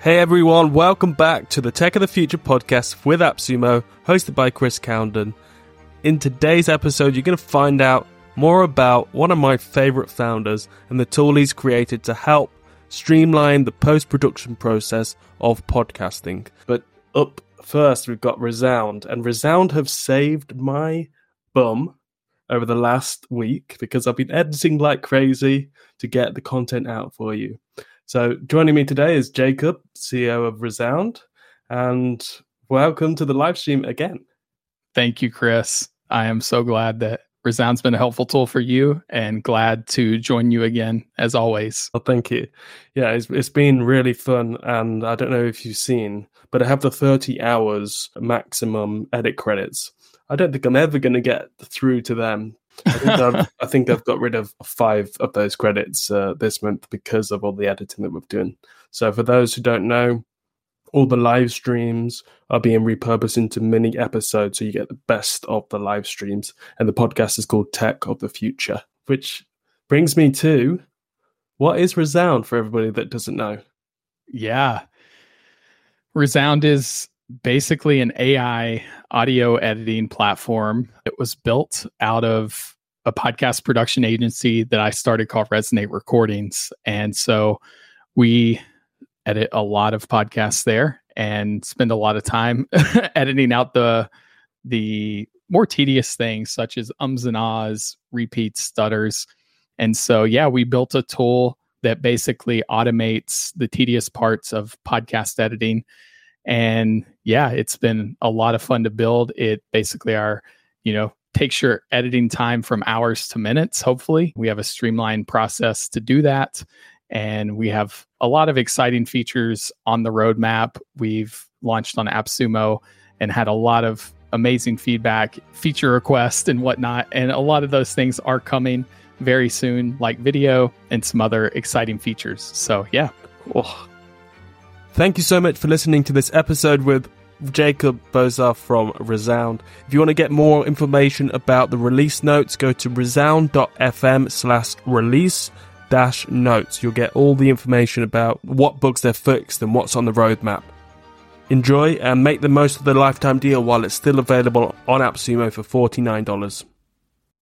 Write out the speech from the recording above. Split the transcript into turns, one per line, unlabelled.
Hey everyone, welcome back to the Tech of the Future podcast with AppSumo, hosted by Chris Cownden. In today's episode, you're going to find out more about one of my favorite founders and the tool he's created to help streamline the post production process of podcasting. But up first, we've got Resound, and Resound have saved my bum over the last week because I've been editing like crazy to get the content out for you. So, joining me today is Jacob, CEO of Resound, and welcome to the live stream again.
Thank you, Chris. I am so glad that Resound's been a helpful tool for you and glad to join you again as always.
Well, thank you. Yeah, it's, it's been really fun. And I don't know if you've seen, but I have the 30 hours maximum edit credits. I don't think I'm ever going to get through to them. I think, I've, think I've got rid of five of those credits uh, this month because of all the editing that we're doing. So, for those who don't know, all the live streams are being repurposed into mini episodes so you get the best of the live streams. And the podcast is called tech of the future which brings me to what is resound for everybody that doesn't know?
Yeah. Resound is basically an ai audio editing platform it was built out of a podcast production agency that i started called resonate recordings and so we edit a lot of podcasts there and spend a lot of time editing out the the more tedious things such as ums and ahs, repeats, stutters. And so yeah, we built a tool that basically automates the tedious parts of podcast editing. And yeah, it's been a lot of fun to build. It basically our, you know, takes your editing time from hours to minutes, hopefully. We have a streamlined process to do that and we have a lot of exciting features on the roadmap. We've launched on AppSumo and had a lot of amazing feedback, feature requests, and whatnot. And a lot of those things are coming very soon, like video and some other exciting features. So, yeah.
Oh. Thank you so much for listening to this episode with Jacob Bozarth from Resound. If you want to get more information about the release notes, go to resound.fm slash release dash notes. You'll get all the information about what bugs they've fixed and what's on the roadmap. Enjoy and make the most of the lifetime deal while it's still available on AppSumo for $49.